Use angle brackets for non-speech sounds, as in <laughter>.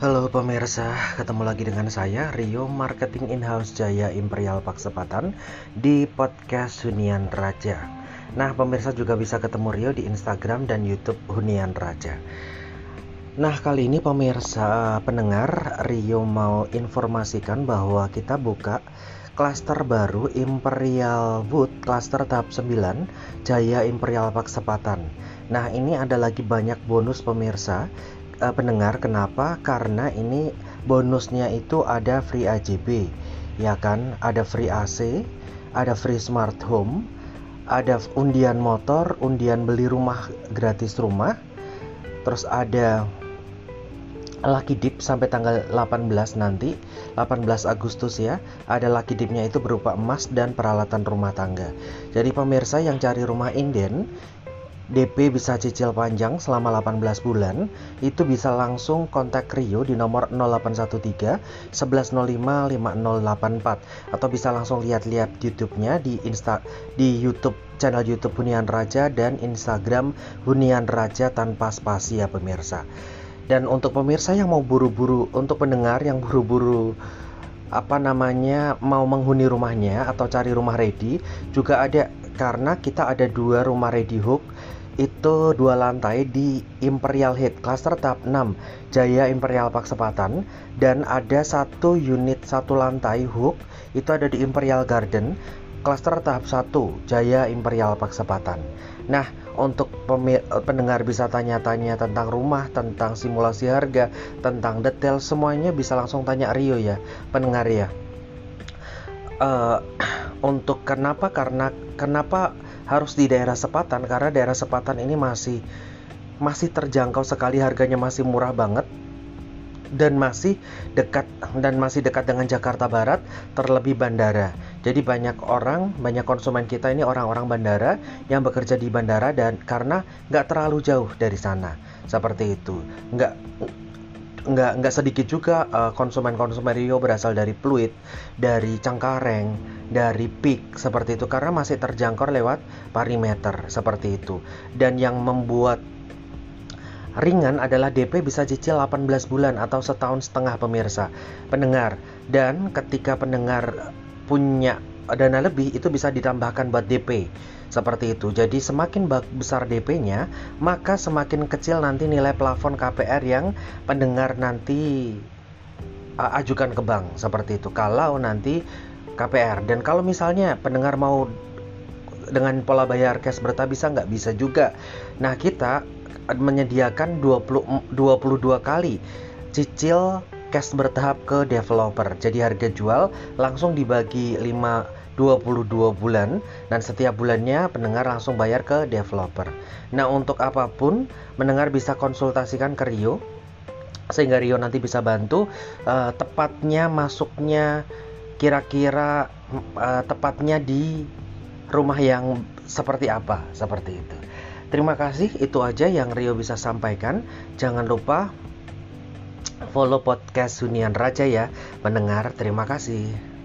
Halo pemirsa, ketemu lagi dengan saya Rio Marketing In-House Jaya Imperial Paksepatan di podcast Hunian Raja. Nah, pemirsa juga bisa ketemu Rio di Instagram dan YouTube Hunian Raja. Nah, kali ini pemirsa pendengar Rio mau informasikan bahwa kita buka klaster baru Imperial Wood klaster tahap 9 Jaya Imperial Paksepatan. Nah, ini ada lagi banyak bonus pemirsa uh, pendengar kenapa? Karena ini bonusnya itu ada free AJB ya kan? Ada free AC ada free smart home ada undian motor undian beli rumah gratis rumah terus ada Lucky Dip sampai tanggal 18 nanti 18 Agustus ya. Ada Lucky Dipnya itu berupa emas dan peralatan rumah tangga. Jadi pemirsa yang cari rumah inden DP bisa cicil panjang selama 18 bulan, itu bisa langsung kontak Rio di nomor 0813 1105 5084 atau bisa langsung lihat-lihat YouTube-nya di Insta di YouTube channel YouTube Hunian Raja dan Instagram Hunian Raja tanpa spasi ya pemirsa. Dan untuk pemirsa yang mau buru-buru, untuk pendengar yang buru-buru apa namanya mau menghuni rumahnya atau cari rumah ready juga ada karena kita ada dua rumah ready hook itu dua lantai di Imperial Head Cluster tahap 6 Jaya Imperial Paksepatan dan ada satu unit satu lantai hook itu ada di Imperial Garden Cluster tahap 1 Jaya Imperial Paksepatan. Nah, untuk pendengar bisa tanya-tanya tentang rumah, tentang simulasi harga, tentang detail semuanya bisa langsung tanya Rio ya, pendengar ya. Uh, <clears throat> untuk kenapa? Karena kenapa harus di daerah Sepatan karena daerah Sepatan ini masih masih terjangkau sekali harganya masih murah banget dan masih dekat dan masih dekat dengan Jakarta Barat terlebih bandara. Jadi banyak orang, banyak konsumen kita ini orang-orang bandara yang bekerja di bandara dan karena nggak terlalu jauh dari sana seperti itu. Nggak nggak nggak sedikit juga uh, konsumen-konsumen Rio berasal dari Pluit, dari Cengkareng, dari Peak seperti itu karena masih terjangkau lewat perimeter seperti itu. Dan yang membuat ringan adalah DP bisa cicil 18 bulan atau setahun setengah pemirsa pendengar. Dan ketika pendengar punya dana lebih itu bisa ditambahkan buat DP seperti itu. Jadi semakin besar DP-nya, maka semakin kecil nanti nilai plafon KPR yang pendengar nanti uh, ajukan ke bank seperti itu. Kalau nanti KPR dan kalau misalnya pendengar mau dengan pola bayar cash berta bisa nggak bisa juga. Nah kita menyediakan 20 22 kali cicil cash bertahap ke developer. Jadi harga jual langsung dibagi 5 22 bulan dan setiap bulannya pendengar langsung bayar ke developer. Nah, untuk apa pun pendengar bisa konsultasikan ke Rio sehingga Rio nanti bisa bantu uh, tepatnya masuknya kira-kira uh, tepatnya di rumah yang seperti apa seperti itu. Terima kasih, itu aja yang Rio bisa sampaikan. Jangan lupa follow podcast Hunian Raja ya, pendengar. Terima kasih.